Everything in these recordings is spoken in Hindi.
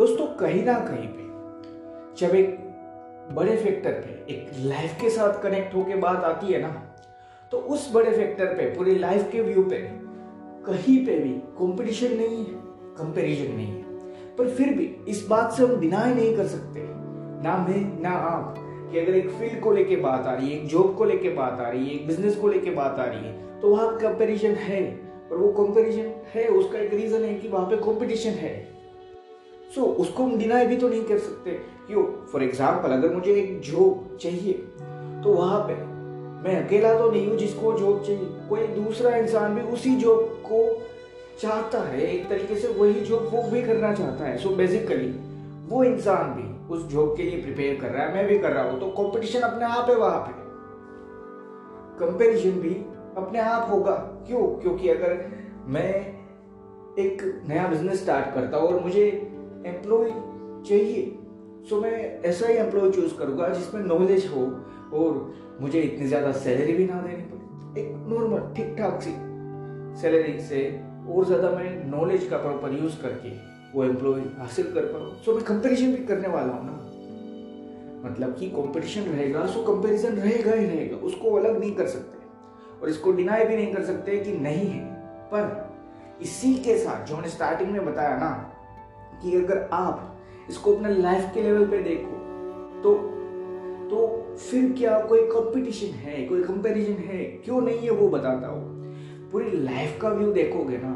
दोस्तों, कहीं ना कहीं पे जब एक बड़े फैक्टर पे, एक लाइफ के साथ कनेक्ट होके बात आती है ना तो उस बड़े फैक्टर पे, पूरी लाइफ के व्यू पे कहीं पे भी कंपटीशन नहीं है कंपैरिजन नहीं है। पर फिर भी इस बात से हम डिनाई नहीं कर सकते। ना मैं, ना आप, कि अगर एक फ़ील्ड को लेके बात आ रही है, एक जॉब को लेके बात आ रही है, एक बिज़नेस को लेके बात आ रही है तो वहाँ कंपेरिजन है। और वो कंपैरिजन है, उसका एक रीजन है कि वहाँ पे कंपटीशन है। सो so, उसको हम डिनाई भी तो नहीं कर सकते। क्यों? फॉर एग्ज़ाम्पल अगर मुझे एक जॉब चाहिए तो वहाँ पे मैं अकेला तो नहीं हूँ जिसको जॉब चाहिए। कोई दूसरा इंसान भी उसी जॉब को चाहता है एक तरीके से वही जॉब वो भी करना चाहता है। सो so बेसिकली वो इंसान भी उस जॉब के लिए प्रिपेयर कर रहा है मैं भी कर रहा हूँ। तो कंपटीशन अपने आप है वहाँ पे। कंपैरिजन भी अपने आप होगा। क्यों? क्योंकि अगर मैं एक नया बिज़नेस स्टार्ट करता हूँ और मुझे एम्प्लॉय चाहिए। सो मैं ऐसा ही एम्प्लॉय चूज़ करूँगा जिसमें नॉलेज हो और मुझे इतनी ज़्यादा सैलरी भी ना देनी पड़े। एक नॉर्मल ठीक ठाक सी सैलरी से और ज़्यादा मैं नॉलेज का प्रॉपर यूज़ करके वो एम्प्लॉय हासिल कर पाऊँ। सो मैं कंपैरिजन भी करने वाला हूँ ना। मतलब कि कंपटीशन रहेगा सो कंपैरिजन रहेगा ही रहेगा, उसको अलग नहीं कर सकते। और इसको डिनाई भी नहीं कर सकते कि नहीं है। पर इसी के साथ जो हमने स्टार्टिंग में बताया ना कि अगर आप इसको अपने लाइफ के लेवल पे देखो तो तो फिर क्या कोई कंपटीशन है? कोई कंपैरिजन है? क्यों नहीं है वो बताता हूँ पूरी लाइफ का व्यू देखोगे ना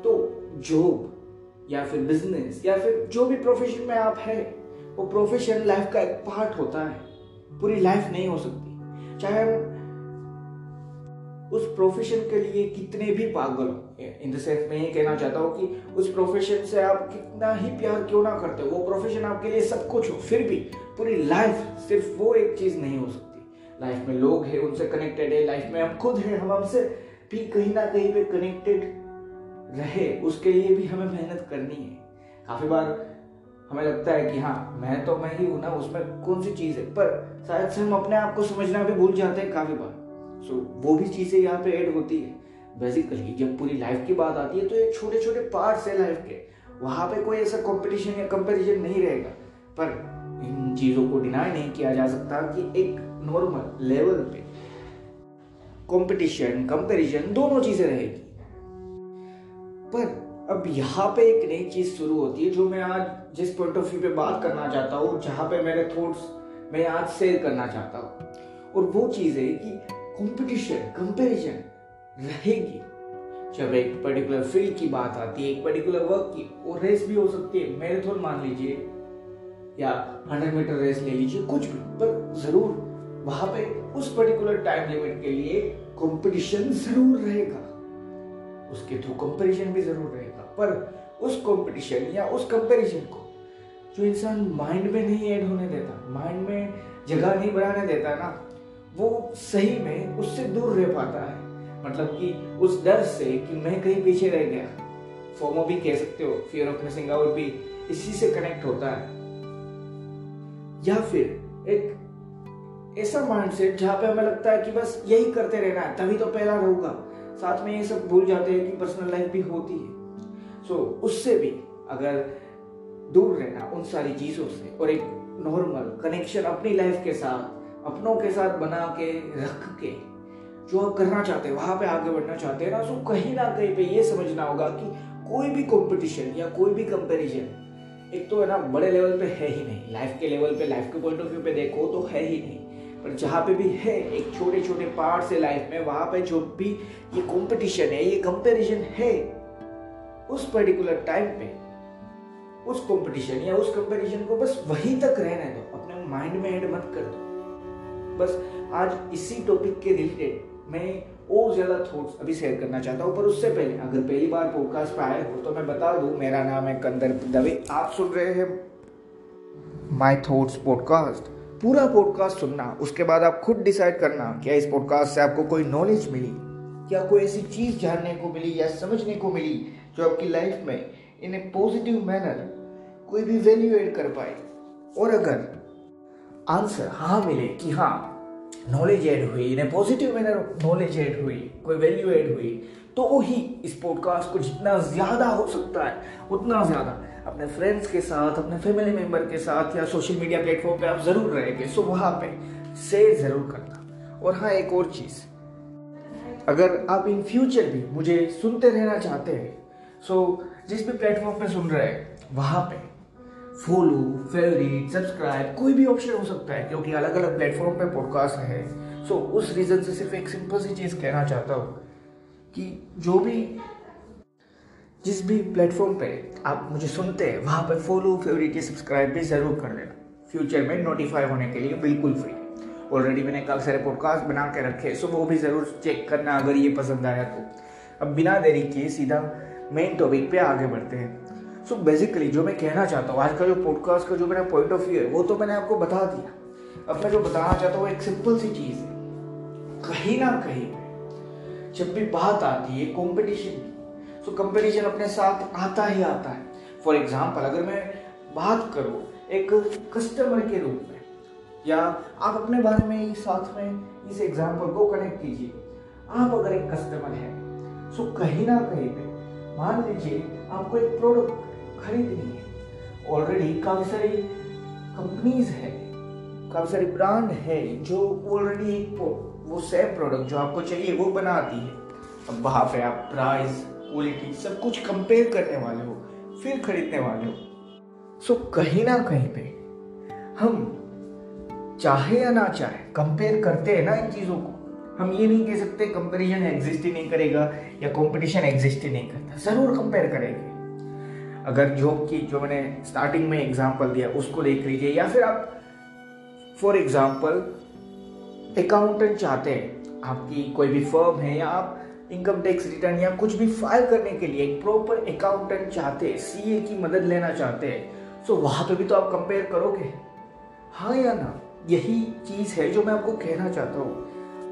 तो जॉब या फिर बिज़नेस या फिर जो भी प्रोफेशन में आप है, वो प्रोफेशन लाइफ का एक पार्ट होता है। पूरी लाइफ नहीं हो सकती। चाहे हम उस प्रोफेशन के लिए कितने भी पागल हो। इन द सेंस मैं ये कहना चाहता हूँ कि उस प्रोफेशन से आप कितना ही प्यार क्यों ना करते हो, वो प्रोफेशन आपके लिए सब कुछ हो, फिर भी पूरी लाइफ सिर्फ़ वो एक चीज़ नहीं हो सकती। लाइफ में लोग हैं, उनसे कनेक्टेड है लाइफ में हम खुद हैं, हम हमसे भी कहीं ना कहीं पे कनेक्टेड रहे, उसके लिए भी हमें मेहनत करनी है। काफ़ी बार हमें लगता है कि हाँ मैं तो मैं ही हूँ ना, उसमें कौन सी चीज़ है? पर शायद से हम अपने आप को समझना भी भूल जाते हैं काफ़ी बार। सो वो भी चीज़ें यहाँ पे ऐड होती है। बेसिकली जब पूरी लाइफ की बात आती है तो ये छोटे छोटे पार्ट्स है लाइफ के। वहाँ पे कोई ऐसा कंपटीशन या कंपैरिजन नहीं रहेगा। पर इन चीज़ों को डिनाई नहीं किया जा सकता कि एक नॉर्मल लेवल पे कंपटीशन कंपैरिजन दोनों चीज़ें रहेगी। पर अब यहाँ पे एक नई चीज़ शुरू होती है, जो मैं आज जिस पॉइंट ऑफ़ व्यू पे बात करना चाहता हूँ, जहाँ पे मेरे थॉट्स मैं आज शेयर करना चाहता हूँ। और वो चीज़ है कि कंपटीशन कंपैरिजन रहेगी। जब एक पर्टिकुलर फ़ील्ड की बात आती है, एक पर्टिकुलर वर्क की, वो रेस भी हो सकती है मैराथन मान लीजिए, या हंड्रेड मीटर रेस ले लीजिए, कुछ भी। पर ज़रूर, वहाँ पे उस पर्टिकुलर टाइम लिमिट के लिए कंपटीशन ज़रूर रहेगा। उसके थ्रू कंपैरिजन भी ज़रूर रहेगा। पर उस कंपटीशन या उस कंपैरिजन को, जो इंसान माइंड में नहीं ऐड होने देता माइंड में जगह नहीं बनाने देता ना वो सही में उससे दूर रह पाता है। मतलब कि उस डर से कि मैं कहीं पीछे रह गया। फोमो भी कह सकते हो फियर ऑफ़ मिसिंग आउट भी इसी से कनेक्ट होता है। या फिर एक ऐसा माइंडसेट जहाँ पे हमें लगता है कि बस यही करते रहना है तभी तो पहला रहूँगा साथ में ये सब भूल जाते हैं कि पर्सनल लाइफ भी होती है। सो so, उससे भी अगर दूर रहना उन सारी चीज़ों से और एक नॉर्मल कनेक्शन अपनी लाइफ के साथ अपनों के साथ बना के, रख के, जो आप करना चाहते हैं, वहाँ पे आगे बढ़ना चाहते हैं ना तो कहीं ना कहीं पे ये समझना होगा कि कोई भी कंपटीशन या कोई भी कंपैरिजन एक तो है ना, बड़े लेवल पे है ही नहीं। लाइफ के लेवल पे लाइफ के पॉइंट ऑफ़ व्यू पे देखो तो है ही नहीं। पर जहाँ पे भी है, एक छोटे छोटे पार्ट से लाइफ में, वहाँ पे जो भी ये कंपटीशन है, ये कंपैरिजन है, उस पर्टिकुलर टाइम पे, उस कंपटीशन या उस कंपैरिजन को बस वहीं तक रहने दो। अपने माइंड में ऐड मत कर दो। बस आज इसी टॉपिक के रिलेटेड मैं और ज़्यादा थॉट्स अभी शेयर करना चाहता हूँ, पर उससे पहले, अगर पहली बार पॉडकास्ट पे आए हो तो मैं बता दूँ, मेरा नाम है कंदर दवे। आप सुन रहे हैं माय थॉट्स पॉडकास्ट पूरा पॉडकास्ट सुनना, उसके बाद आप खुद डिसाइड करना क्या इस पॉडकास्ट से आपको कोई नॉलेज मिली, क्या कोई ऐसी चीज़ जानने को मिली या समझने को मिली जो आपकी लाइफ में इन ए पॉजिटिव मैनर कोई भी वैल्यू एड कर पाए? और अगर आंसर हाँ मिले कि हाँ नॉलेज ऐड हुई in positive manner knowledge add हुई, कोई वैल्यू ऐड हुई तो ही इस पॉडकास्ट को जितना ज़्यादा हो सकता है, उतना ज़्यादा। अपने फ्रेंड्स के साथ, अपने फैमिली मेंबर के साथ या सोशल मीडिया प्लेटफॉर्म पे आप ज़रूर रहेंगे सो वहाँ पे शेयर ज़रूर करना। और हाँ एक और चीज़। अगर आप इन फ्यूचर भी मुझे सुनते रहना चाहते हैं सो जिस भी प्लेटफॉर्म पे सुन रहे हैं, वहाँ पे फॉलो फेवरेट सब्सक्राइब कोई भी ऑप्शन हो सकता है क्योंकि अलग अलग प्लेटफॉर्म पे पॉडकास्ट है। सो so, उस रीज़न से सिर्फ़ एक सिंपल सी चीज़ कहना चाहता हूँ कि जो भी जिस भी प्लेटफॉर्म पे आप मुझे सुनते हैं वहाँ पे फॉलो फेवरेट या सब्सक्राइब भी ज़रूर कर लेना। फ्यूचर में नोटिफाई होने के लिए बिल्कुल फ्री ऑलरेडी मैंने काफ़ी सारे पॉडकास्ट बना के रखे सो वो भी ज़रूर चेक करना अगर ये पसंद आया तो। अब बिना देरी किए सीधा मेन टॉपिक पे आगे बढ़ते हैं। सो so बेसिकली जो मैं कहना चाहता हूँ, आज का जो पॉडकास्ट का जो मेरा पॉइंट ऑफ़ व्यू है, वो तो मैंने आपको बता दिया। अब मैं जो बताना चाहता हूँ एक सिंपल सी चीज़ है। कहीं ना कहीं पे जब भी बात आती है कंपटीशन की सो कंपटीशन अपने साथ आता ही आता है। फॉर एग्ज़ाम्पल अगर मैं बात करूँ, एक कस्टमर के रूप में, या आप अपने बारे में इस साथ में इस एग्ज़ाम्पल को कनेक्ट कीजिए। आप अगर एक कस्टमर है सो कहीं ना कहीं पे, मान लीजिए, आपको एक प्रोडक्ट खरीदनी है। ऑलरेडी काफ़ी सारी कंपनीज़ है, काफ़ी सारी ब्रांड है जो ऑलरेडी एक वो सेम प्रोडक्ट जो आपको चाहिए, वो बनाती है। अब वहाँ पे आप प्राइस क्वालिटी सब कुछ कंपेयर करने वाले हो, फिर खरीदने वाले हो। सो कहीं ना कहीं पे हम चाहे या ना चाहे कंपेयर करते हैं ना इन चीज़ों को। हम ये नहीं कह सकते कंपैरिजन एग्जिस्ट ही नहीं करेगा या कंपटीशन एग्जिस्ट ही नहीं करता। ज़रूर कंपेयर करेंगे। अगर जॉब की, जो मैंने स्टार्टिंग में एग्ज़ाम्पल दिया, उसको देख लीजिए, या फिर आप फॉर एग्ज़ाम्पल अकाउंटेंट चाहते हैं, आपकी कोई भी फर्म है, या आप इनकम टैक्स रिटर्न या कुछ भी फ़ाइल करने के लिए एक प्रॉपर अकाउंटेंट चाहते हैं सीए की मदद लेना चाहते हैं सो वहाँ पे भी तो आप कंपेयर करोगे। हाँ या ना? यही चीज़ है जो मैं आपको कहना चाहता हूँ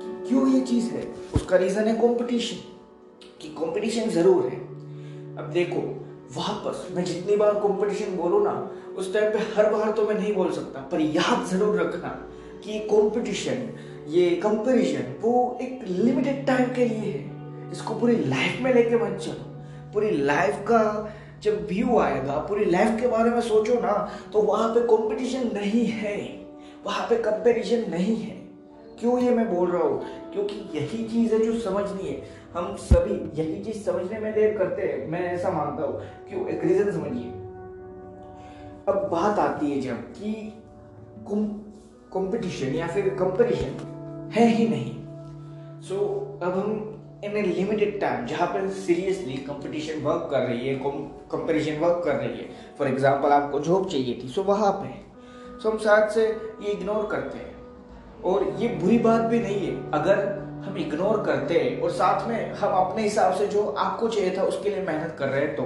कि क्यों ये चीज़ है? उसका रीज़न है कंपटीशन कि कंपटीशन ज़रूर है। अब देखो वापस, मैं जितनी बार कंपटीशन बोलूँ ना, उस टाइम पे हर बार तो मैं नहीं बोल सकता, पर याद ज़रूर रखना कि कंपटीशन ये कंपैरिजन वो एक लिमिटेड टाइम के लिए है। इसको पूरी लाइफ में लेके मत चलो। पूरी लाइफ का जब व्यू आएगा, पूरी लाइफ के बारे में सोचो ना तो वहाँ पे कंपटीशन नहीं है। वहाँ पे कंपैरिजन नहीं है। क्यों ये मैं बोल रहा हूँ? क्योंकि यही चीज़ है जो समझनी है। हम सभी यही चीज़ समझने में देर करते हैं। मैं ऐसा मानता हूँ। क्यों? एक रीज़न समझिए। अब बात आती है जब कि कंपटीशन या फिर कंपटीशन है ही नहीं। सो so, अब हम इन ए लिमिटेड टाइम जहाँ पर सीरियसली कंपटीशन वर्क कर रही है कंपटीशन वर्क कर रही है। फॉर एग्जांपल आपको जॉब चाहिए थी सो so वहाँ पे। सो so हम शायद से ये इग्नोर करते हैं। और ये बुरी बात भी नहीं है। अगर हम इग्नोर करते और साथ में हम अपने हिसाब से जो आपको चाहिए था उसके लिए मेहनत कर रहे हैं तो।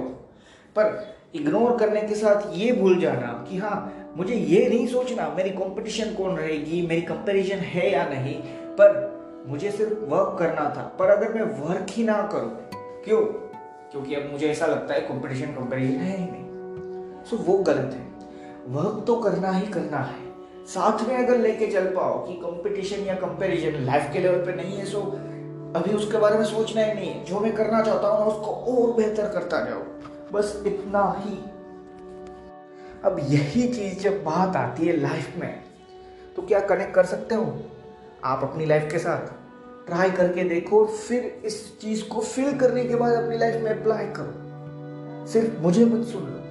पर इग्नोर करने के साथ ये भूल जाना कि हाँ मुझे ये नहीं सोचना मेरी कंपटीशन कौन रहेगी, मेरी कंपैरिजन है या नहीं, पर मुझे सिर्फ़ वर्क करना था। पर अगर मैं वर्क ही ना करूँ, क्यों? क्योंकि अब मुझे ऐसा लगता है कंपटीशन कंपैरिजन है ही नहीं। सो वो गलत है। वर्क तो करना ही करना है। साथ में अगर लेके चल पाओ कि कंपटीशन या कंपैरिजन लाइफ के लेवल पे नहीं है सो अभी उसके बारे में सोचना ही नहीं है। जो मैं करना चाहता हूँ उसको और बेहतर करता जाओ बस इतना ही। अब यही चीज़ जब बात आती है लाइफ में तो क्या कनेक्ट कर सकते हो? आप अपनी लाइफ के साथ ट्राई करके देखो फिर इस चीज़ को फिल करने के बाद अपनी लाइफ में अप्लाई करो। सिर्फ़ मुझे मत सुन लो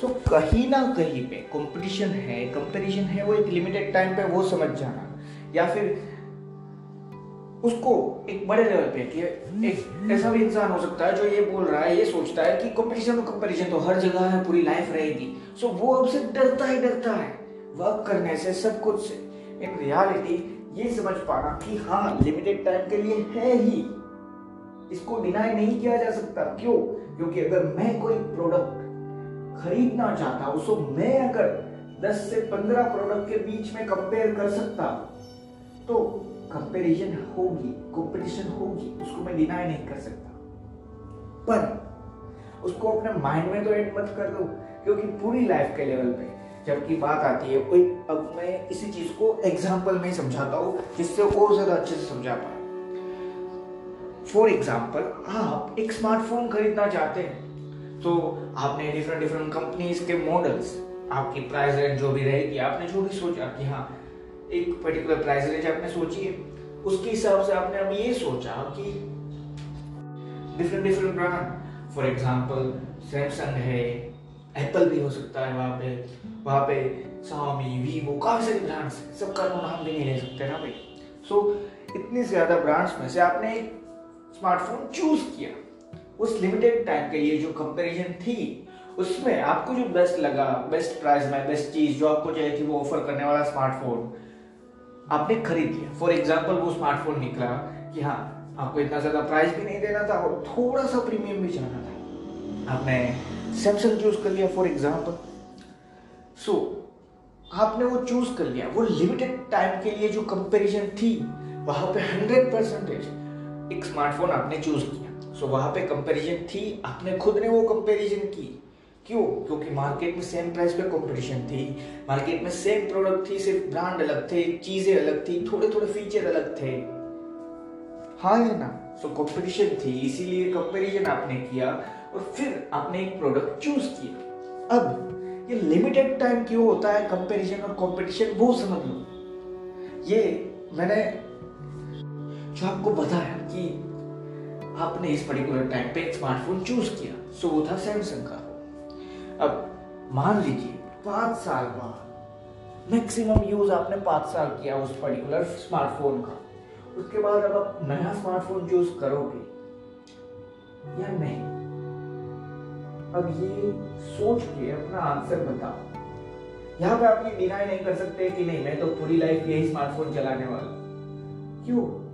सो so, कहीं ना कहीं पे कंपटीशन है कंपैरिजन है वो एक लिमिटेड टाइम पे वो समझ जाना। या फिर उसको एक बड़े लेवल पे कि एक ऐसा भी इंसान हो सकता है जो ये बोल रहा है ये सोचता है कि कंपटीशन कंपैरिजन तो हर जगह है पूरी लाइफ रहेगी। सो so, वो अब से डरता ही डरता है वर्क करने से सब कुछ से। इन रियलिटी ये समझ पाना कि हाँ लिमिटेड टाइम के लिए है ही। इसको डिनाई नहीं किया जा सकता। क्यों? क्योंकि अगर मैं कोई प्रोडक्ट खरीदना चाहता, उसको मैं अगर 10 से 15 प्रोडक्ट के बीच में कंपेयर कर सकता तो कंपैरिजन होगी कंपटीशन होगी, उसको मैं डिनाई नहीं कर सकता। पर उसको अपने माइंड में तो एड मत कर दो, क्योंकि पूरी लाइफ के लेवल पे जबकि बात आती है कोई अब मैं इसी चीज़ को एग्ज़ाम्पल में समझाता हूँ, जिससे और ज़्यादा अच्छे से समझा पाए फॉर एग्ज़ाम्पल आप एक स्मार्टफ़ोन खरीदना चाहते हैं तो आपने डिफरेंट डिफरेंट कंपनीज़ के मॉडल्स आपकी प्राइस रेंज जो भी रहेगी आपने जो भी सोचा कि हाँ एक पर्टिकुलर प्राइस रेंज आपने सोची है उसके हिसाब से आपने अब ये सोचा कि different different brand for example Samsung है एप्पल भी हो सकता है वहाँ पे वहाँ पे सामी वीवो काफ़ी सारे ब्रांड्स सबका तो नाम भी नहीं ले सकते ना भाई। सो so, इतने ज़्यादा ब्रांड्स में से आपने एक स्मार्टफ़ोन चूज़ किया। उस लिमिटेड टाइम के लिए जो कंपैरिजन थी, उसमें आपको जो बेस्ट लगा बेस्ट प्राइस में बेस्ट चीज़ जो आपको चाहिए थी वो ऑफ़र करने वाला स्मार्टफ़ोन आपने खरीद लिया। फॉर एग्ज़ाम्पल वो स्मार्टफ़ोन निकला कि हाँ आपको इतना ज़्यादा प्राइस भी नहीं देना था और थोड़ा सा प्रीमियम भी जाना था। आपने सैमसंग चूज़ कर लिया फॉर एग्ज़ाम्पल सो आपने वो चूज़ कर लिया। वो लिमिटेड टाइम के लिए जो कंपेरिजन थी, वहाँ पे हंड्रेड परसेंटेज एक स्मार्टफ़ोन आपने चूज़ किया। सो वहाँ पे कंपैरिजन थी। आपने खुद ने वो कंपैरिजन की। क्यों? क्योंकि मार्केट में सेम प्राइस पे कंपटीशन थी। मार्केट में सेम प्रोडक्ट थी, सिर्फ़ ब्रांड अलग थे, चीज़ें अलग थी थोड़े थोड़े फीचर अलग थे। हाँ है ना? सो कंपटीशन थी, इसीलिए कंपैरिजन आपने किया और फिर आपने एक प्रोडक्ट चूज़ किया। अब, ये लिमिटेड टाइम क्यों होता है कंपैरिजन और कंपटीशन वो समझ लो। ये मैंने जो आपको बताया कि आपने इस पर्टिकुलर टाइम पे स्मार्टफ़ोन चूज़ किया। सो वो था सैमसंग का। अब, मान लीजिए, पाँच साल बाद मैक्सिमम यूज़ आपने पाँच साल किया उस पर्टिकुलर स्मार्टफ़ोन का। उसके बाद अब आप नया स्मार्टफ़ोन चूज़ करोगे। या नहीं? अब ये सोच के अपना आंसर बताओ। यहाँ पे आप ये डिनाई नहीं कर सकते कि नहीं, मैं तो पूरी लाइफ यही स्मार्टफ़ोन चलाने वाला क्यों?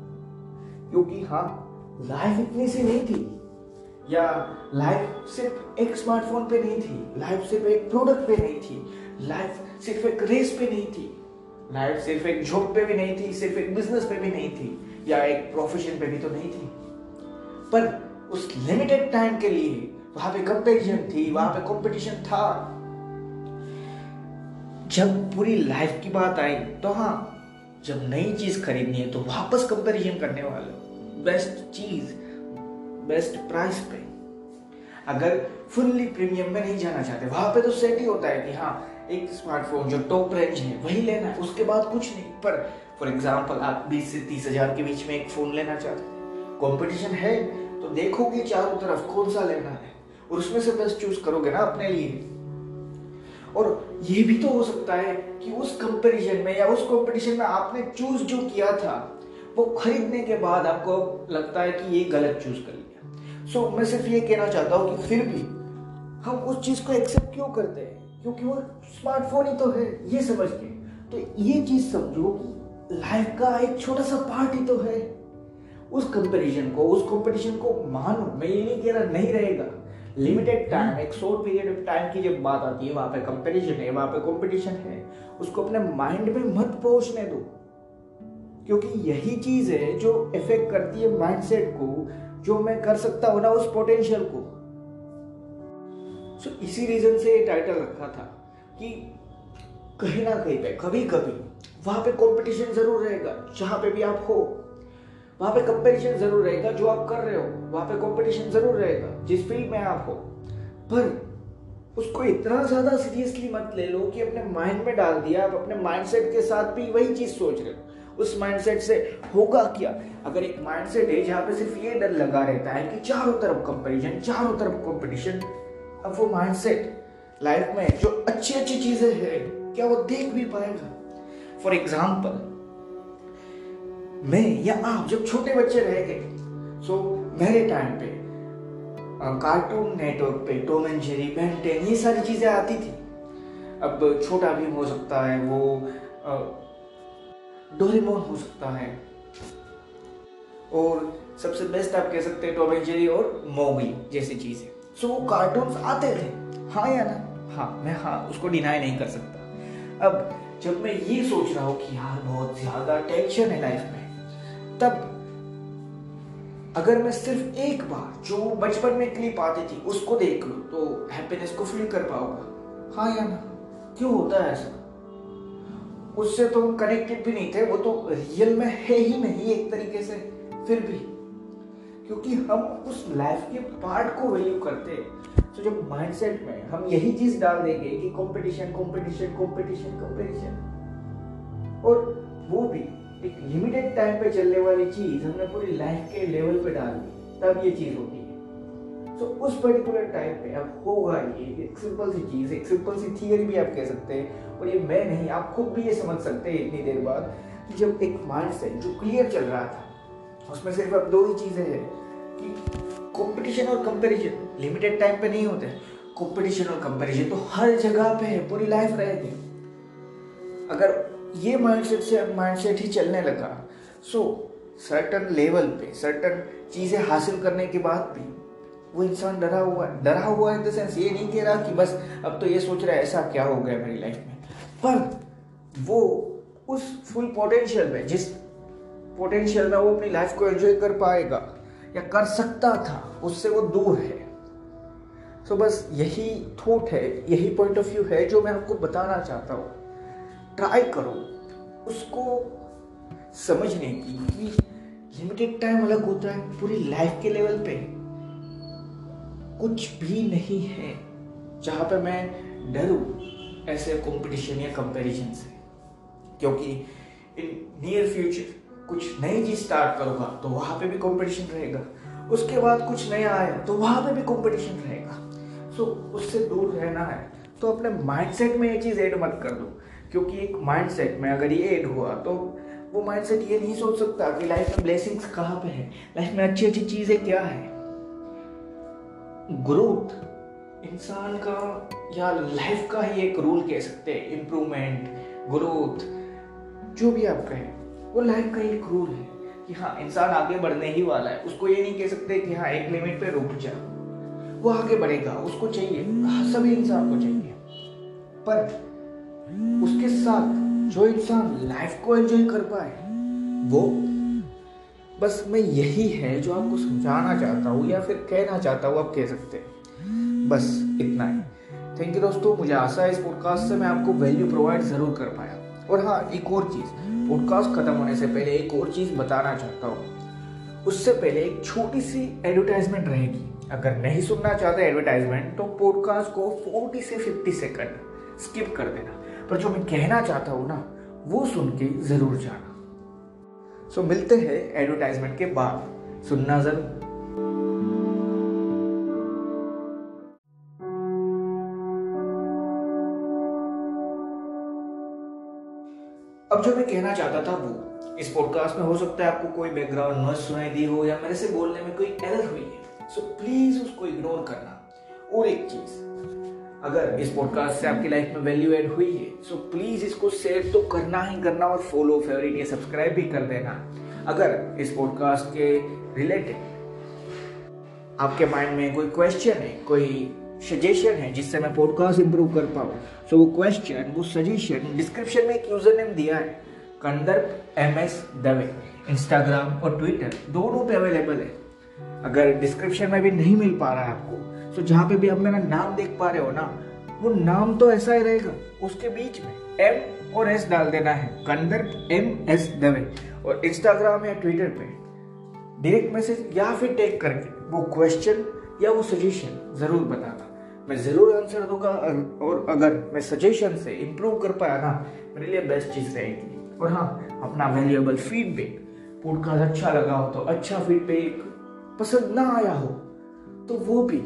क्योंकि हाँ लाइफ इतनी सी नहीं थी। या लाइफ सिर्फ़ एक स्मार्टफ़ोन पे नहीं थी। लाइफ सिर्फ़ एक प्रोडक्ट पे नहीं थी। लाइफ सिर्फ़ एक रेस पे नहीं थी। लाइफ सिर्फ़ एक जॉब पे भी नहीं थी, सिर्फ़ एक बिज़नेस पे भी नहीं थी, या एक प्रोफेशन पे भी तो नहीं थी। पर उस लिमिटेड टाइम के लिए वहाँ पे कंपेरिजन थी, वहाँ पे कंपटीशन था। जब पूरी लाइफ की बात आई तो हाँ जब नई चीज़ खरीदनी है तो वापस कंपैरिजन करने वाले बेस्ट चीज़ बेस्ट प्राइस पे। अगर फुल्ली प्रीमियम में नहीं जाना चाहते, वहाँ पे तो सेट ही होता है कि हाँ एक स्मार्टफ़ोन जो टॉप रेंज है, वही लेना है। उसके बाद कुछ नहीं। पर फॉर एग्ज़ाम्पल आप 20 से 30 हज़ार के बीच में एक फ़ोन लेना चाहते हैं। कॉम्पिटिशन है तो देखोगे चारों तरफ़ कौन सा लेना है। और उसमें से बेस्ट चूज़ करोगे ना अपने लिए। और ये भी तो हो सकता है कि उस कंपैरिजन में या उस कंपटीशन में आपने चूज़ जो किया था वो खरीदने के बाद आपको लगता है कि ये गलत चूज़ कर लिया। सो so, मैं सिर्फ़ ये कहना चाहता हूँ कि फिर भी हम उस चीज़ को एक्सेप्ट क्यों करते हैं? क्योंकि वो स्मार्टफ़ोन ही तो है ये समझ के। तो ये चीज़ समझो कि लाइफ का एक छोटा सा पार्ट ही तो है। उस कंपैरिजन को उस कंपटीशन को मानो मैं ये नहीं कह रहा नहीं रहेगा। लिमिटेड टाइम एक शॉर्ट पीरियड ऑफ़ टाइम की जब बात आती है वहाँ पे कंपटीशन है वहाँ पे कंपटीशन है उसको अपने माइंड में मत पहुँचने दो। क्योंकि यही चीज़ है जो इफ़ेक्ट करती है माइंडसेट को जो मैं कर सकता हूँ ना उस पोटेंशियल को। सो so, इसी रीजन से ये टाइटल रखा था कि कहीं ना कहीं पे कभी कभी वहाँ पे कंपटीशन ज़रूर रहेगा जहाँ पे भी आप हो। वहाँ पे कंपटीशन ज़रूर रहेगा जो आप कर रहे हो वहाँ पे कंपटीशन ज़रूर रहेगा जिस फ़ील्ड में आप हो। पर उसको इतना ज़्यादा सीरियसली मत ले लो कि अपने माइंड में डाल दिया आप अपने माइंडसेट के साथ भी वही चीज़ सोच रहे हो। उस माइंडसेट से होगा क्या? अगर एक माइंडसेट है जहाँ पे सिर्फ़ ये डर लगा रहता है कि चारों तरफ़ कंपटीशन चारों तरफ़ कंपटीशन अब वो माइंडसेट लाइफ में जो अच्छी अच्छी चीज़ें हैं, क्या वो देख भी पाएगा? फॉर एग्ज़ाम्पल मैं या आप जब छोटे बच्चे रह गए सो मेरे टाइम पे कार्टून नेटवर्क पे Tom and Jerry Ben Ten ये सारी चीज़ें आती थी। अब छोटा भी हो सकता है, वो डोरेमोन हो सकता है। और सबसे बेस्ट आप कह सकते हैं टॉम एंड जेरी और मोगली जैसी चीज़ें सो वो कार्टून्स आते थे? हाँ या ना? हाँ मैं हाँ उसको डिनाई नहीं कर सकता। अब जब मैं ये सोच रहा हूँ कि यार बहुत ज़्यादा टेंशन है लाइफ में तब अगर मैं सिर्फ़ एक बार जो बचपन में क्लिप आती थी उसको देख लूँ तो हैप्पीनेस को फील कर पाऊँगा। हाँ या ना? क्यों होता है ऐसा? उससे तो हम कनेक्टेड भी नहीं थे, वो तो रियल में है ही नहीं एक तरीके से, फिर भी। क्योंकि हम उस लाइफ के पार्ट को वैल्यू करते तो जब माइंडसेट में हम यही चीज़ डाल देंगे कि कंपटीशन कंपटीशन कंपटीशन कंपटीशन और वो भी एक लिमिटेड टाइम पे चलने वाली चीज़ हमने पूरी लाइफ के लेवल पे डाल दी, तब ये चीज़ होती है। तो उस पर्टिकुलर टाइम पे अब होगा ये, एक सिंपल सी चीज़, एक सिंपल सी थियरी भी आप कह सकते हैं। और ये मैं नहीं, आप खुद भी ये समझ सकते हैं इतनी देर बाद कि जब एक माइंड सेट जो क्लियर चल रहा था, उसमें सिर्फ़ अब दो ही चीज़ें हैं कि कंपटीशन और कंपैरिजन लिमिटेड टाइम पे नहीं होते कंपटीशन और कंपैरिजन तो हर जगह पे है, पूरी लाइफ रहेगी अगर ये माइंडसेट से माइंडसेट ही चलने लगा सो सर्टन लेवल पे सर्टन चीज़ें हासिल करने के बाद भी वो इंसान डरा हुआ है। डरा हुआ इन द सेंस ये नहीं कह रहा कि बस अब तो ये सोच रहा है, ऐसा क्या हो गया मेरी लाइफ में? पर वो उस फुल पोटेंशियल में, जिस पोटेंशियल में वो अपनी लाइफ को एंजॉय कर पाएगा या कर सकता था, उससे वो दूर है। सो so बस यही थॉट है, यही पॉइंट ऑफ़ व्यू है जो मैं आपको बताना चाहता हूँ। ट्राई करो उसको समझने की लिमिटेड टाइम अलग होता है, पूरी लाइफ के लेवल पे कुछ भी नहीं है जहाँ पे मैं डरू। ऐसे कंपटीशन या कंपैरिजन से क्योंकि इन नियर फ्यूचर कुछ नई चीज़ स्टार्ट करूँगा तो वहाँ पे भी कंपटीशन रहेगा। उसके बाद कुछ नया आया तो वहाँ पे भी कंपटीशन रहेगा। सो so, उससे दूर रहना है तो अपने माइंडसेट में ये चीज़ ऐड मत कर दो। क्योंकि एक माइंडसेट में अगर ये ऐड हुआ तो वो माइंडसेट ये नहीं सोच सकता कि लाइफ में ब्लेसिंग्स कहाँ पे है। लाइफ में अच्छी अच्छी चीज़ें क्या है? ग्रोथ इंसान का या लाइफ का ही एक रूल कह सकते हैं इम्प्रूवमेंट ग्रोथ जो भी आप कहें वो लाइफ का एक रूल है कि हाँ इंसान आगे बढ़ने ही वाला है। उसको ये नहीं कह सकते कि हाँ एक लिमिट पे रुक जा। वो आगे बढ़ेगा उसको चाहिए। हाँ, सभी इंसान को चाहिए। पर उसके साथ जो इंसान लाइफ को एंजॉय कर पाए वो बस मैं यही है जो आपको समझाना चाहता हूँ या फिर कहना चाहता हूँ आप कह सकते हैं। बस इतना ही। थैंक यू दोस्तों मुझे आशा है इस पॉडकास्ट से मैं आपको वैल्यू प्रोवाइड ज़रूर कर पाया। और हाँ एक और चीज़ पॉडकास्ट खत्म होने से पहले एक और चीज़ बताना चाहता हूँ। उससे पहले एक छोटी सी एडवर्टाइजमेंट रहेगी। अगर नहीं सुनना चाहते एडवर्टाइजमेंट तो पॉडकास्ट को 40 से 50 सेकंड स्किप कर देना। पर जो मैं कहना चाहता हूँ ना वो सुन के ज़रूर जाना। सो so, मिलते हैं एडवर्टाइजमेंट के बाद। सुनना ज़रूर। जो मैं कहना चाहता था वो, इस पॉडकास्ट में हो सकता है आपको कोई बैकग्राउंड नॉइज़ सुनाई दी हो या मेरे से बोलने में कोई एरर हुई है। सो प्लीज़ उसको इग्नोर करना। और एक चीज़, अगर इस पॉडकास्ट से आपकी लाइफ में वैल्यू एड हुई है सो प्लीज़ इसको शेयर तो करना ही करना और फॉलो फेवरेट या सब्सक्राइब भी कर देना। अगर इस पॉडकास्ट के रिलेटेड आपके माइंड में कोई क्वेश्चन है, कोई सजेशन है जिससे मैं पॉडकास्ट इंप्रूव कर पाऊँ। सो वो क्वेश्चन वो सजेशन डिस्क्रिप्शन में एक यूज़र नेम दिया है Kandarp M S Dave Instagram और ट्विटर दोनों पे अवेलेबल है। अगर डिस्क्रिप्शन में भी नहीं मिल पा रहा है आपको तो जहाँ पे भी आप मेरा नाम देख पा रहे हो ना, वो नाम तो ऐसा ही रहेगा। उसके बीच में एम और एस डाल देना है कंदर एम एस दवे और इंस्टाग्राम या ट्विटर पे डायरेक्ट मैसेज या फिर टेक करके वो क्वेश्चन या वो सजेशन ज़रूर बताना। मैं ज़रूर आंसर दूँगा और अगर मैं सजेशन से इम्प्रूव कर पाया ना, मेरे लिए बेस्ट चीज़ रहेगी। और हाँ अपना वैल्यूएबल फीडबैक पॉडकास्ट अच्छा लगा हो तो अच्छा फीडबैक पसंद ना आया हो तो वो भी,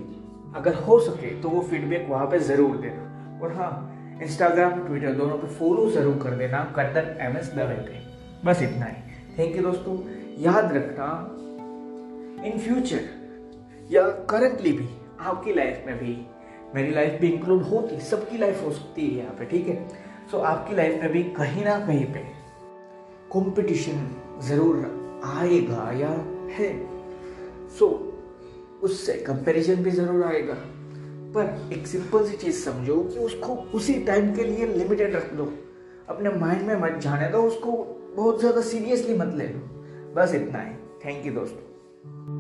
अगर हो सके तो वो फीडबैक वहाँ पे ज़रूर देना। और हाँ इंस्टाग्राम ट्विटर दोनों पे फॉलो ज़रूर कर देना कट्टर एम एस दवे पे बस इतना ही। थैंक यू दोस्तों। याद रखना इन फ्यूचर या करंटली भी, आपकी लाइफ में भी मेरी लाइफ भी इंक्लूड होती, सबकी लाइफ हो सकती है यहाँ पे, ठीक है? सो आपकी लाइफ में भी कहीं ना कहीं पे कंपटीशन ज़रूर आएगा या है। सो उससे कंपैरिजन भी ज़रूर आएगा। पर एक सिंपल सी चीज़ समझो कि उसको उसी टाइम के लिए लिमिटेड रख दो। अपने माइंड में मत जाने दो, उसको बहुत ज़्यादा सीरियसली मत ले लो। बस इतना ही। थैंक यू दोस्तों।